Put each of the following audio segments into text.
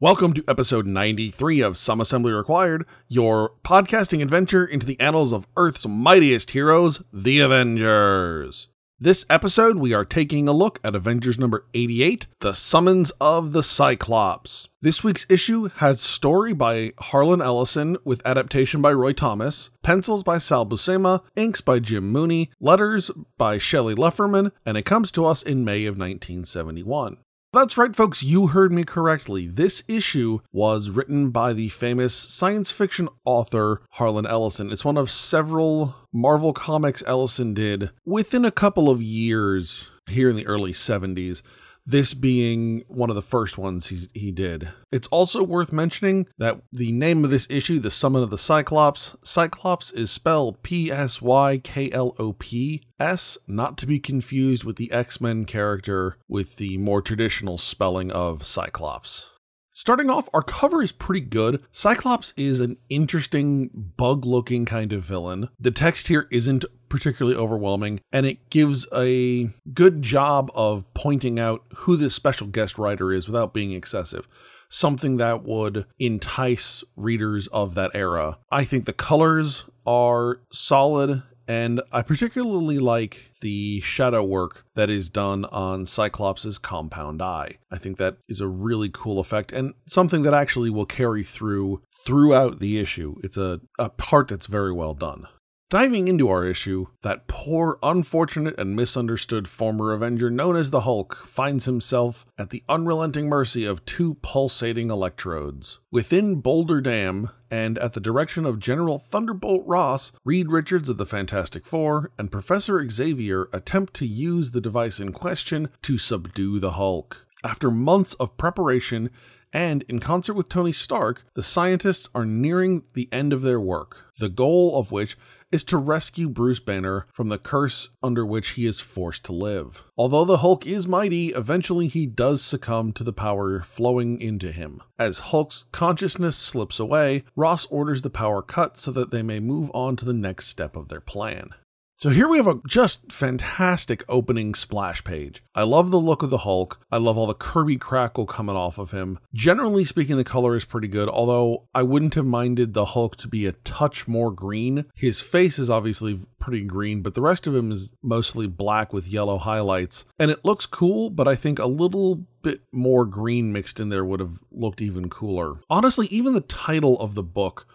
Welcome to episode 93 of Some Assembly Required, your podcasting adventure into the annals of Earth's mightiest heroes, the Avengers. This episode, we are taking a look at Avengers number 88, The Summons of the Psyklops. This week's issue has story by Harlan Ellison with adaptation by Roy Thomas, pencils by Sal Buscema, inks by Jim Mooney, letters by Shelly Leferman, and it comes to us in May of 1971. That's right, folks, you heard me correctly. This issue was written by the famous science fiction author Harlan Ellison. It's one of several Marvel comics Ellison did within a couple of years here in the early 70s this being one of the first ones he, he did. It's also worth mentioning that the name of this issue, The Summon of the Psyklops, Psyklops is spelled P S Y K L O P S, not to be confused with the X Men character with the more traditional spelling of Cyclops. Starting off, our cover is pretty good. Psyklops is an interesting, bug looking kind of villain. The text here isn't particularly overwhelming, and it gives a good job of pointing out who this special guest writer is without being excessive. Something that would entice readers of that era. I think the colors are solid and I particularly like the shadow work that is done on Psyklops' compound eye. I think that is a really cool effect and something that actually will carry through throughout the issue. It's a, a part that's very well done. Diving into our issue, that poor, unfortunate, and misunderstood former Avenger known as the Hulk finds himself at the unrelenting mercy of two pulsating electrodes. Within Boulder Dam, and at the direction of General Thunderbolt Ross, Reed Richards of the Fantastic Four and Professor Xavier attempt to use the device in question to subdue the Hulk. After months of preparation, and in concert with Tony Stark, the scientists are nearing the end of their work, the goal of which is to rescue Bruce Banner from the curse under which he is forced to live. Although the Hulk is mighty, eventually he does succumb to the power flowing into him. As Hulk's consciousness slips away, Ross orders the power cut so that they may move on to the next step of their plan. So here we have a just fantastic opening splash page. I love the look of the Hulk. I love all the Kirby crackle coming off of him. Generally speaking, the color is pretty good, although I wouldn't have minded the Hulk to be a touch more green. His face is obviously pretty green, but the rest of him is mostly black with yellow highlights. And it looks cool, but I think a little bit more green mixed in there would have looked even cooler. Honestly, even the title of the book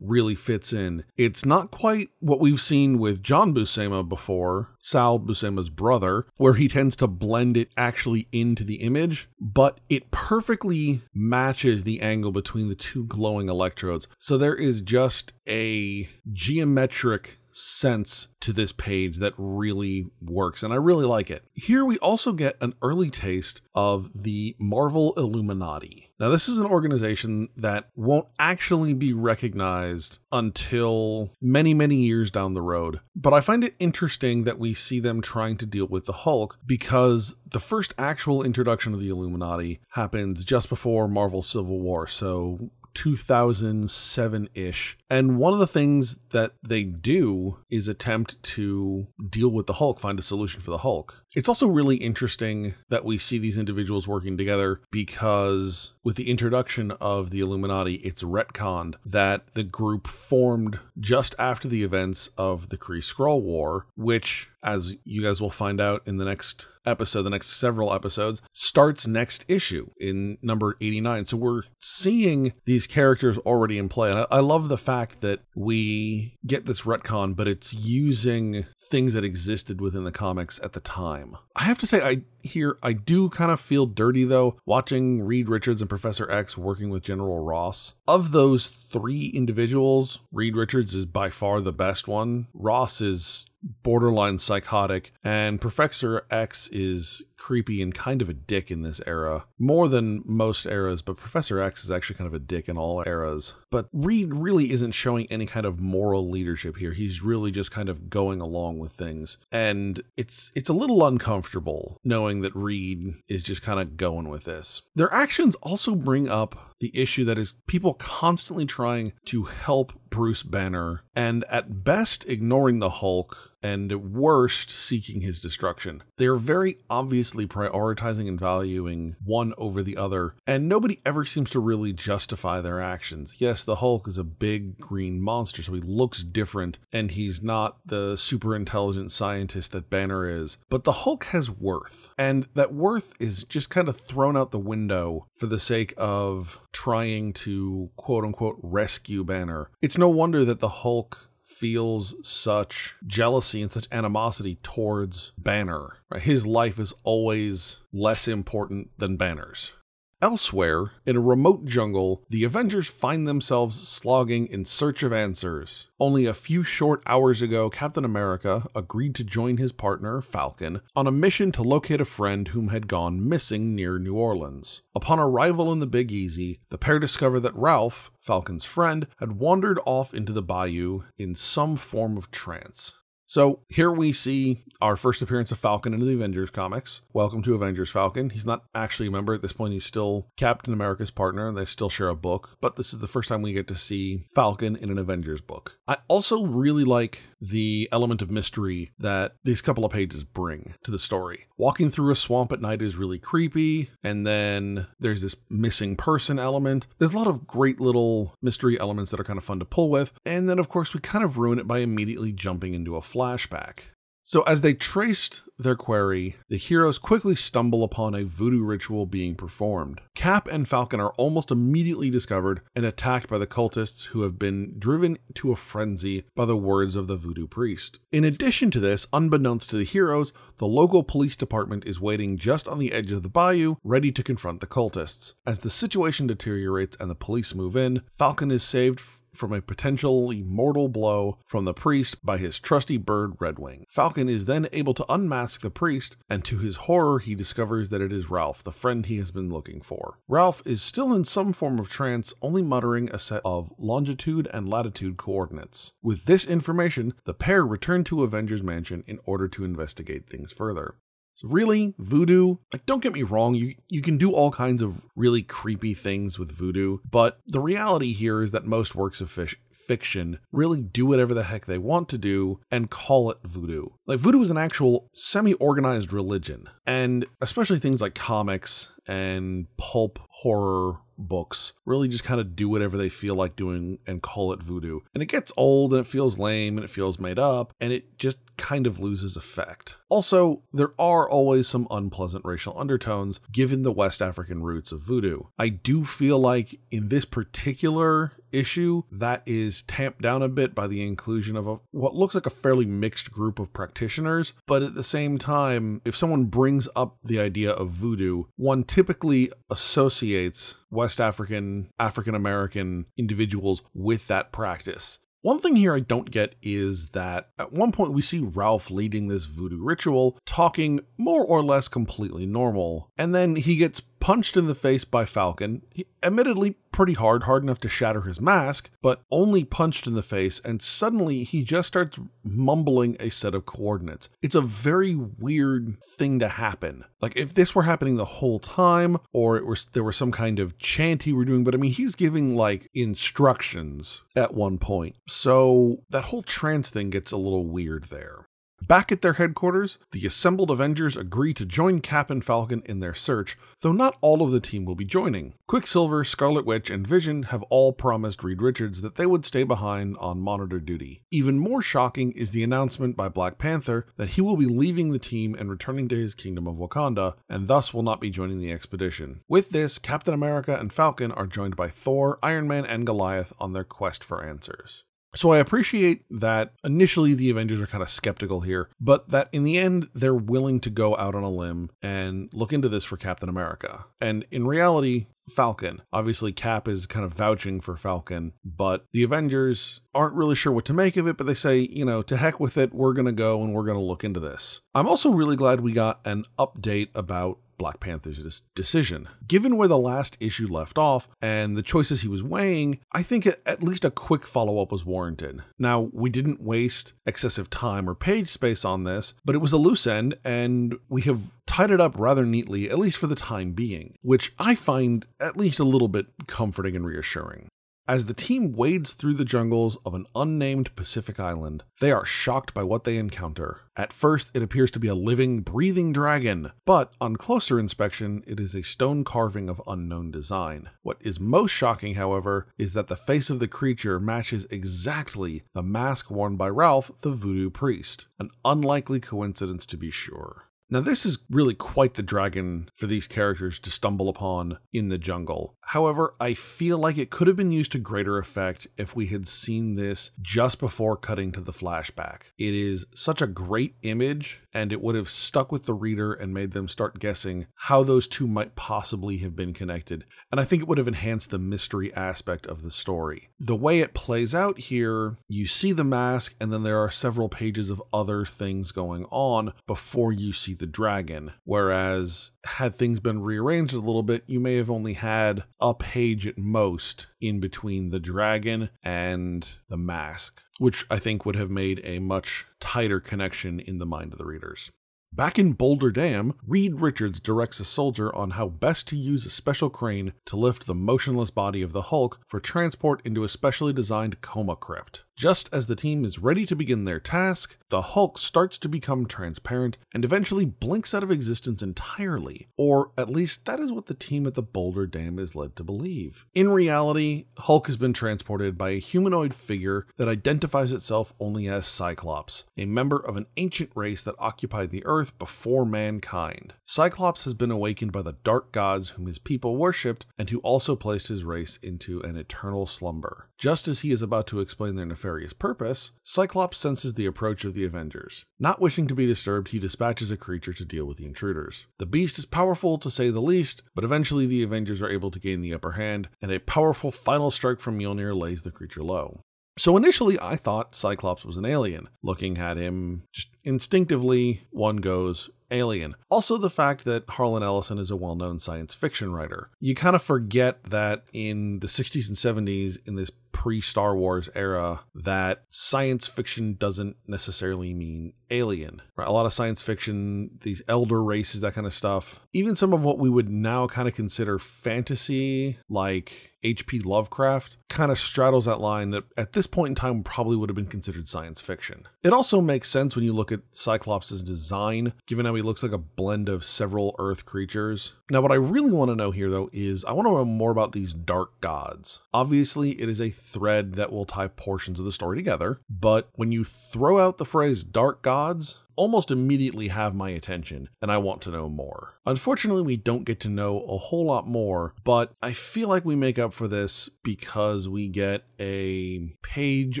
really fits in. It's not quite what we've seen with John Buscema before, Sal Buscema's brother, where he tends to blend it actually into the image, but it perfectly matches the angle between the two glowing electrodes. So there is just a geometric sense to this page that really works, and I really like it. Here we also get an early taste of the Marvel Illuminati. Now, this is an organization that won't actually be recognized until many, many years down the road. But I find it interesting that we see them trying to deal with the Hulk because the first actual introduction of the Illuminati happens just before Marvel Civil War. So 2007 ish. And one of the things that they do is attempt to deal with the Hulk, find a solution for the Hulk. It's also really interesting that we see these individuals working together because with the introduction of the Illuminati, it's retconned that the group formed just after the events of the Kree Skrull War, which, as you guys will find out in the next episode, the next several episodes, starts next issue in number 89. So we're seeing these characters already in play. And I, I love the fact that we get this retcon, but it's using things that existed within the comics at the time. I have to say, I here I do kind of feel dirty though watching Reed Richards and Professor X working with General Ross. Of those three individuals, Reed Richards is by far the best one. Ross is borderline psychotic, and Professor X is creepy and kind of a dick in this era. More than most eras, but Professor X is actually kind of a dick in all eras. But Reed really isn't showing any kind of moral leadership here. He's really just kind of going along with things. And it's it's a little uncomfortable knowing that Reed is just kind of going with this. Their actions also bring up the issue that is people constantly trying to help Bruce Banner and at best ignoring the Hulk and at worst seeking his destruction. They are very obviously prioritizing and valuing one over the other, and nobody ever seems to really justify their actions. Yes, the Hulk is a big green monster, so he looks different, and he's not the super intelligent scientist that Banner is, but the Hulk has worth, and that worth is just kind of thrown out the window for the sake of trying to quote unquote rescue Banner. It's no wonder that the Hulk feels such jealousy and such animosity towards Banner. Right? His life is always less important than Banner's. Elsewhere, in a remote jungle, the Avengers find themselves slogging in search of answers. Only a few short hours ago, Captain America agreed to join his partner, Falcon, on a mission to locate a friend whom had gone missing near New Orleans. Upon arrival in the Big Easy, the pair discover that Ralph, Falcon's friend, had wandered off into the bayou in some form of trance. So here we see our first appearance of Falcon in the Avengers comics. Welcome to Avengers Falcon. He's not actually a member at this point. He's still Captain America's partner, and they still share a book. But this is the first time we get to see Falcon in an Avengers book. I also really like the element of mystery that these couple of pages bring to the story. Walking through a swamp at night is really creepy, and then there's this missing person element. There's a lot of great little mystery elements that are kind of fun to pull with. And then, of course, we kind of ruin it by immediately jumping into a flashback. So, as they traced their query, the heroes quickly stumble upon a voodoo ritual being performed. Cap and Falcon are almost immediately discovered and attacked by the cultists who have been driven to a frenzy by the words of the voodoo priest. In addition to this, unbeknownst to the heroes, the local police department is waiting just on the edge of the bayou, ready to confront the cultists. As the situation deteriorates and the police move in, Falcon is saved from a potentially mortal blow from the priest by his trusty bird Redwing. Falcon is then able to unmask the priest, and to his horror, he discovers that it is Ralph, the friend he has been looking for. Ralph is still in some form of trance, only muttering a set of longitude and latitude coordinates. With this information, the pair return to Avengers Mansion in order to investigate things further. So really, voodoo, like don't get me wrong, you, you can do all kinds of really creepy things with voodoo, but the reality here is that most works of fish, fiction really do whatever the heck they want to do and call it voodoo. Like voodoo is an actual semi-organized religion, and especially things like comics and pulp horror books really just kind of do whatever they feel like doing and call it voodoo. And it gets old and it feels lame and it feels made up and it just kind of loses effect. Also, there are always some unpleasant racial undertones given the West African roots of voodoo. I do feel like in this particular issue, that is tamped down a bit by the inclusion of a, what looks like a fairly mixed group of practitioners. But at the same time, if someone brings up the idea of voodoo, one typically associates West African, African American individuals with that practice. One thing here I don't get is that at one point we see Ralph leading this voodoo ritual, talking more or less completely normal, and then he gets punched in the face by Falcon, admittedly pretty hard, hard enough to shatter his mask, but only punched in the face, and suddenly he just starts mumbling a set of coordinates. It's a very weird thing to happen. Like if this were happening the whole time, or it was there was some kind of chant he were doing, but I mean he's giving like instructions at one point. So that whole trance thing gets a little weird there. Back at their headquarters, the assembled Avengers agree to join Cap and Falcon in their search, though not all of the team will be joining. Quicksilver, Scarlet Witch, and Vision have all promised Reed Richards that they would stay behind on monitor duty. Even more shocking is the announcement by Black Panther that he will be leaving the team and returning to his kingdom of Wakanda, and thus will not be joining the expedition. With this, Captain America and Falcon are joined by Thor, Iron Man, and Goliath on their quest for answers. So I appreciate that initially the Avengers are kind of skeptical here, but that in the end they're willing to go out on a limb and look into this for Captain America. And in reality, Falcon. Obviously, Cap is kind of vouching for Falcon, but the Avengers aren't really sure what to make of it, but they say, you know, to heck with it, we're going to go and we're going to look into this. I'm also really glad we got an update about Black Panther's decision. Given where the last issue left off and the choices he was weighing, I think at least a quick follow up was warranted. Now, we didn't waste excessive time or page space on this, but it was a loose end and we have tied it up rather neatly, at least for the time being, which I find at least a little bit comforting and reassuring. As the team wades through the jungles of an unnamed Pacific island, they are shocked by what they encounter. At first, it appears to be a living, breathing dragon, but on closer inspection, it is a stone carving of unknown design. What is most shocking, however, is that the face of the creature matches exactly the mask worn by Ralph, the voodoo priest. An unlikely coincidence to be sure. Now, this is really quite the dragon for these characters to stumble upon in the jungle. However, I feel like it could have been used to greater effect if we had seen this just before cutting to the flashback. It is such a great image, and it would have stuck with the reader and made them start guessing how those two might possibly have been connected. And I think it would have enhanced the mystery aspect of the story. The way it plays out here, you see the mask, and then there are several pages of other things going on before you see the dragon. Whereas, had things been rearranged a little bit, you may have only had a page at most in between the dragon and the mask, which I think would have made a much tighter connection in the mind of the readers. Back in Boulder Dam, Reed Richards directs a soldier on how best to use a special crane to lift the motionless body of the Hulk for transport into a specially designed coma crypt. Just as the team is ready to begin their task, the Hulk starts to become transparent and eventually blinks out of existence entirely, or at least that is what the team at the Boulder Dam is led to believe. In reality, Hulk has been transported by a humanoid figure that identifies itself only as Psyklops, a member of an ancient race that occupied the Earth before mankind. Psyklops has been awakened by the dark gods whom his people worshipped and who also placed his race into an eternal slumber. Just as he is about to explain their nefarious purpose, Psyklops senses the approach of the Avengers. Not wishing to be disturbed, he dispatches a creature to deal with the intruders. The beast is powerful to say the least, but eventually the Avengers are able to gain the upper hand, and a powerful final strike from Mjolnir lays the creature low. So initially, I thought Psyklops was an alien. Looking at him, just instinctively, one goes, Alien. Also, the fact that Harlan Ellison is a well known science fiction writer. You kind of forget that in the 60s and 70s, in this pre Star Wars era that science fiction doesn't necessarily mean alien. Right? A lot of science fiction, these elder races, that kind of stuff, even some of what we would now kind of consider fantasy, like H.P. Lovecraft, kind of straddles that line that at this point in time probably would have been considered science fiction. It also makes sense when you look at Psyklops' design, given how he looks like a blend of several Earth creatures. Now, what I really want to know here, though, is I want to know more about these dark gods. Obviously, it is a thread that will tie portions of the story together, but when you throw out the phrase dark gods, almost immediately have my attention and I want to know more. Unfortunately, we don't get to know a whole lot more, but I feel like we make up for this because we get a page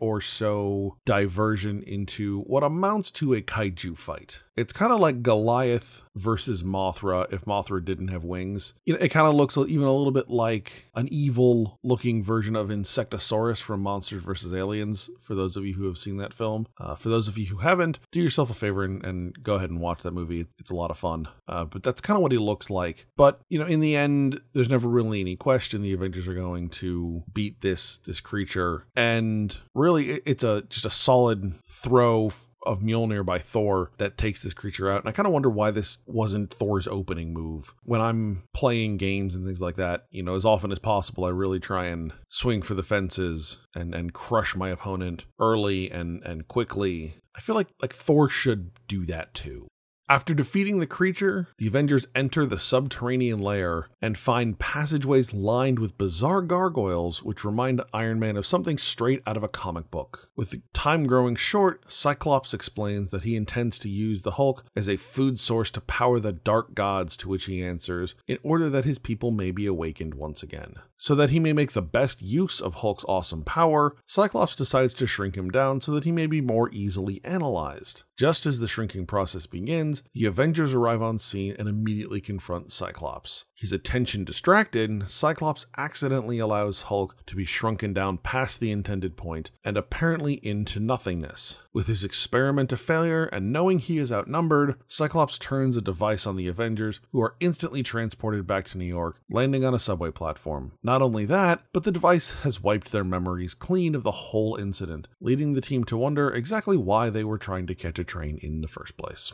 or so diversion into what amounts to a kaiju fight. It's kind of like Goliath versus Mothra if Mothra didn't have wings. Know, it kind of looks even a little bit like an evil looking version of Insectosaurus from Monsters vs. Aliens, for those of you who have seen that film. Uh, for those of you who haven't, do yourself a favor and, and go ahead and watch that movie. It's a lot of fun. Uh, but that's kind of what he looks like. But, you know, in the end, there's never really any question the Avengers are going to beat this this creature. And really, it's a just a solid throw of Mjolnir by Thor that takes this creature out. And I kind of wonder why this wasn't Thor's opening move. When I'm playing games and things like that, you know, as often as possible, I really try and swing for the fences and, and crush my opponent early and, and quickly. I feel like like Thor should do that too. After defeating the creature, the Avengers enter the subterranean lair and find passageways lined with bizarre gargoyles which remind Iron Man of something straight out of a comic book. With time growing short, Psyklops explains that he intends to use the Hulk as a food source to power the dark gods to which he answers in order that his people may be awakened once again. So that he may make the best use of Hulk's awesome power, Psyklops decides to shrink him down so that he may be more easily analyzed. Just as the shrinking process begins, the Avengers arrive on scene and immediately confront Psyklops. His attention distracted, Psyklops accidentally allows Hulk to be shrunken down past the intended point and apparently into nothingness. With his experiment a failure and knowing he is outnumbered, Psyklops turns a device on the Avengers, who are instantly transported back to New York, landing on a subway platform. Not only that, but the device has wiped their memories clean of the whole incident, leading the team to wonder exactly why they were trying to catch a train in the first place.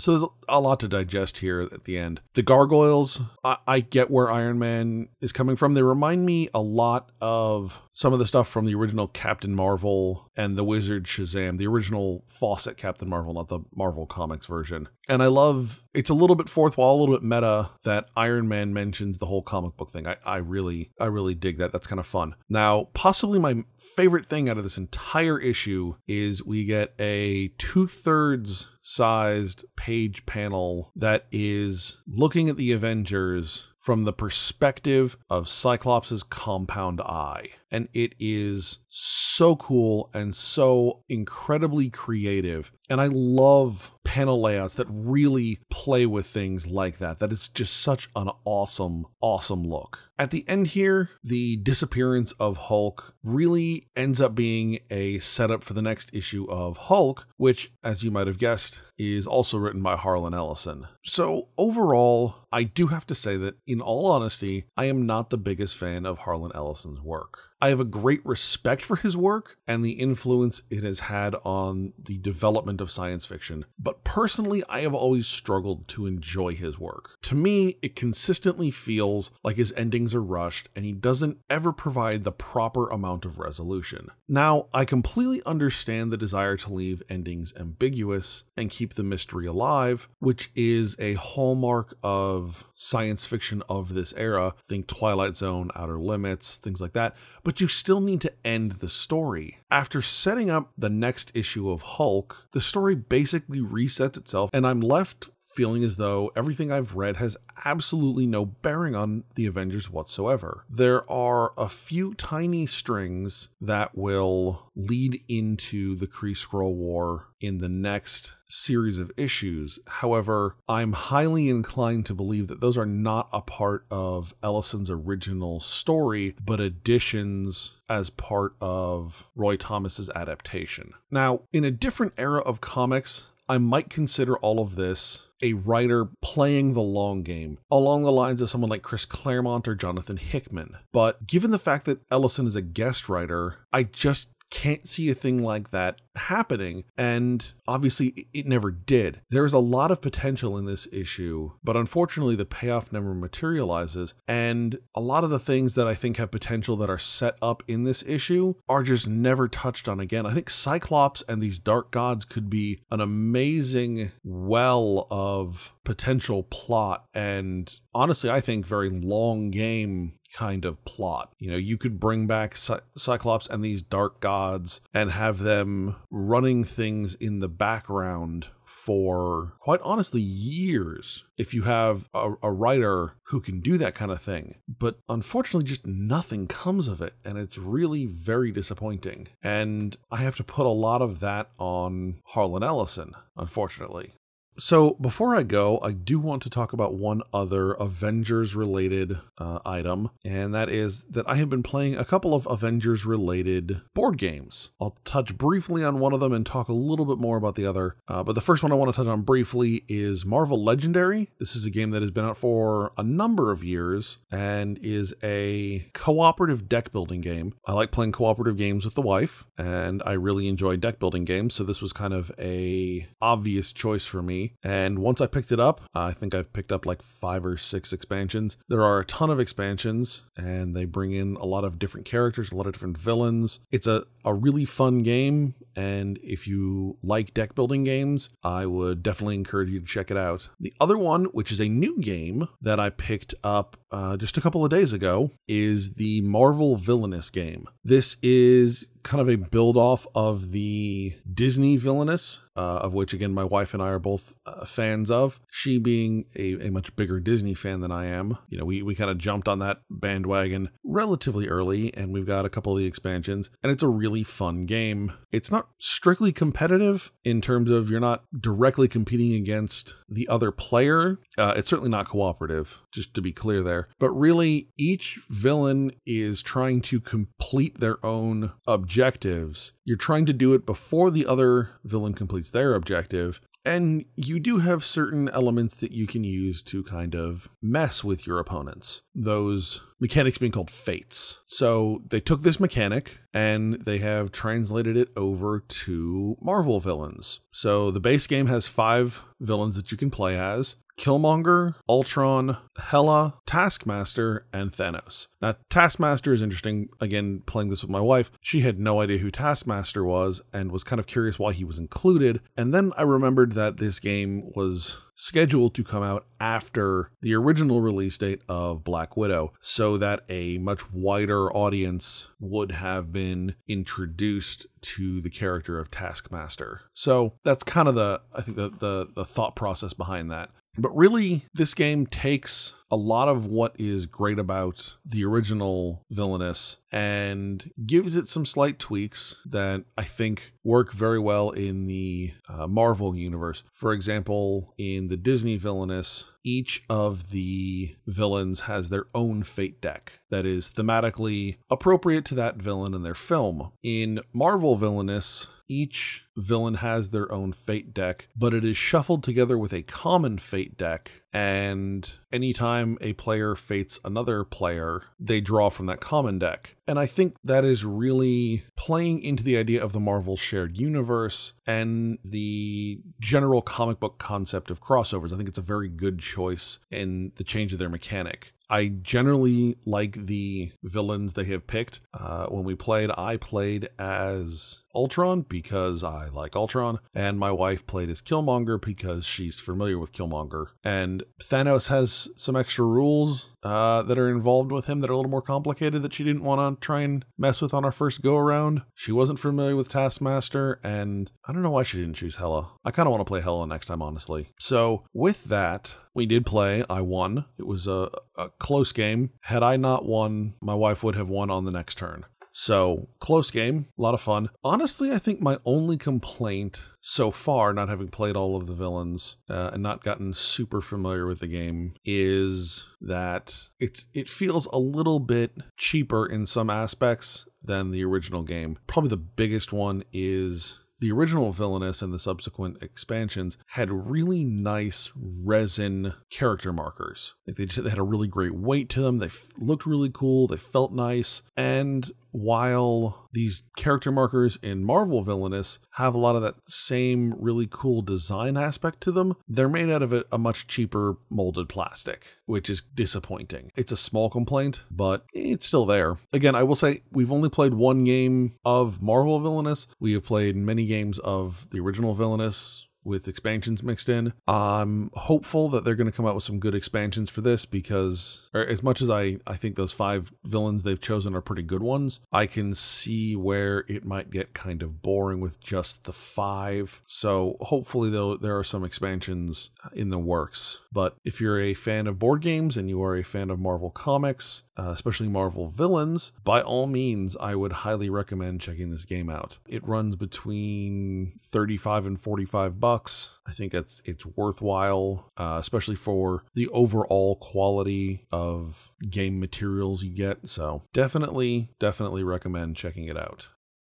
So there's a lot to digest here at the end. The gargoyles, I, I, get where Iron Man is coming from. They remind me a lot of some of the stuff from the original Captain Marvel and the Wizard Shazam, the original Fawcett Captain Marvel, not the Marvel Comics version. And I love it's a little bit fourth wall, a little bit meta that Iron Man mentions the whole comic book thing. I, I really, I really dig that. That's kind of fun. Now, possibly my favorite thing out of this entire issue is we get a two thirds sized page panel that is looking at the Avengers from the perspective of Psyklops' compound eye. And it is so cool and so incredibly creative. And I love panel layouts that really play with things like that. That is just such an awesome, awesome look. At the end here, the disappearance of Hulk really ends up being a setup for the next issue of Hulk, which, as you might have guessed, is also written by Harlan Ellison. So, overall, I do have to say that, in all honesty, I am not the biggest fan of Harlan Ellison's work. I have a great respect for his work and the influence it has had on the development of science fiction, but personally, I have always struggled to enjoy his work. To me, it consistently feels like his endings are rushed and he doesn't ever provide the proper amount of resolution. Now, I completely understand the desire to leave endings ambiguous and keep the mystery alive, which is a hallmark of science fiction of this era. Think Twilight Zone, Outer Limits, things like that. But you still need to end the story. After setting up the next issue of Hulk, the story basically resets itself, and I'm left feeling as though everything I've read has absolutely no bearing on the Avengers whatsoever. There are a few tiny strings that will lead into the Kree Skrull War in the next series of issues. However, I'm highly inclined to believe that those are not a part of Ellison's original story, but additions as part of Roy Thomas's adaptation. Now, in a different era of comics, I might consider all of this a writer playing the long game along the lines of someone like Chris Claremont or Jonathan Hickman. But given the fact that Ellison is a guest writer, I just can't see a thing like that happening. And obviously, it never did. There is a lot of potential in this issue, but unfortunately, the payoff never materializes. And a lot of the things that I think have potential that are set up in this issue are just never touched on again. I think Psyklops and these dark gods could be an amazing well of potential plot and honestly i think very long game kind of plot. You know, you could bring back Cy- Psyklops and these dark gods and have them running things in the background for quite honestly years if you have a, a, writer who can do that kind of thing. But unfortunately, just nothing comes of it. And it's really very disappointing. And I have to put a lot of that on Harlan Ellison, unfortunately. So, before I go, I do want to talk about one other Avengers related uh, item, and that is that I have been playing a couple of Avengers related board games. I'll touch briefly on one of them and talk a little bit more about the other. Uh, but the first one I want to touch on briefly is Marvel Legendary. This is a game that has been out for a number of years and is a cooperative deck building game. I like playing cooperative games with the wife, and I really enjoy deck building games, so this was kind of a obvious choice for me and once I picked it up, I think I've picked up like five or six expansions. There are a ton of expansions, and they bring in a lot of different characters, a lot of different villains. It's a, a really fun game. And if you like deck building games, I would definitely encourage you to check it out. The other one, which is a new game that I picked up uh, just a couple of days ago, is the Marvel Villainous game. This is kind of a build off of the Disney Villainous, uh, of which, again, my wife and I are both uh, fans of. She being a, a much bigger Disney fan than I am. You know, we, we kind of jumped on that bandwagon relatively early, and we've got a couple of the expansions, and it's a really fun game. It's not strictly competitive in terms of you're not directly competing against the other player. Uh, it's certainly not cooperative, just to be clear there. But really, each villain is trying to complete their own objectives. You're trying to do it before the other villain completes their objective. And you do have certain elements that you can use to kind of mess with your opponents. Those mechanics being called fates. So they took this mechanic and they have translated it over to Marvel villains. So the base game has five villains that you can play as. Killmonger, Ultron, Hela, Taskmaster, and Thanos. Now, Taskmaster is interesting. Again, playing this with my wife, she had no idea who Taskmaster was and was kind of curious why he was included. And then I remembered that this game was scheduled to come out after the original release date of Black Widow so that a much wider audience would have been introduced to the character of Taskmaster. So that's kind of the I think the the, the thought process behind that. But really, this game takes a lot of what is great about the original Villainous and gives it some slight tweaks that I think work very well in the uh, Marvel universe. For example, in the Disney Villainous, each of the villains has their own fate deck that is thematically appropriate to that villain in their film. In Marvel Villainous, each villain has their own fate deck, but it is shuffled together with a common fate deck. And anytime a player fates another player, they draw from that common deck. And I think that is really playing into the idea of the Marvel shared universe and the general comic book concept of crossovers. I think it's a very good choice in the change of their mechanic. I generally like the villains they have picked. Uh, when we played, I played as Ultron because I like Ultron, and my wife played as Killmonger because she's familiar with Killmonger. And Thanos has some extra rules uh, that are involved with him that are a little more complicated that she didn't want to try and mess with on our first go around. She wasn't familiar with Taskmaster, and I don't know why she didn't choose Hela. I kind of want to play Hela next time, honestly. So, with that, we did play. I won. It was a, a close game. Had I not won, my wife would have won on the next turn. So, close game, a lot of fun. Honestly, I think my only complaint so far, not having played all of the villains uh, and not gotten super familiar with the game, is that it's it feels a little bit cheaper in some aspects than the original game. Probably the biggest one is the original Villainous and the subsequent expansions had really nice resin character markers. Like they, just, they had a really great weight to them. They f- looked really cool. They felt nice. And while these character markers in Marvel Villainous have a lot of that same really cool design aspect to them, they're made out of a, a, much cheaper molded plastic, which is disappointing. It's a small complaint, but it's still there. Again, I will say we've only played one game of Marvel Villainous. We have played many games of the original Villainous with expansions mixed in. I'm hopeful that they're going to come out with some good expansions for this because er, as much as I, I think those five villains they've chosen are pretty good ones, I can see where it might get kind of boring with just the five. So hopefully though there are some expansions in the works. But if you're a fan of board games and you are a fan of Marvel Comics, uh, especially Marvel villains, by all means, I would highly recommend checking this game out. It runs between 35 and 45 bucks. I think it's it's worthwhile, uh, especially for the overall quality of game materials you get. So definitely, definitely recommend checking it out.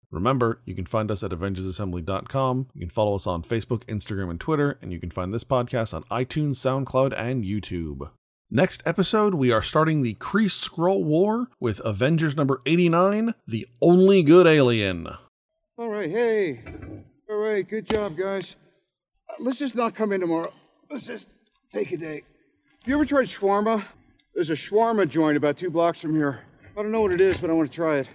Remember, you can find us at AvengersAssembly.com. You can follow us on Facebook, Instagram, and Twitter, and you can find this podcast on iTunes, SoundCloud, and YouTube. Next episode, we are starting the Kree Skrull War with Avengers number 89, The Only Good Alien. All right, hey. All right, good job, guys. Uh, let's just not come in tomorrow. Let's just take a day. You ever tried shawarma? There's a shawarma joint about two blocks from here. I don't know what it is, but I want to try it.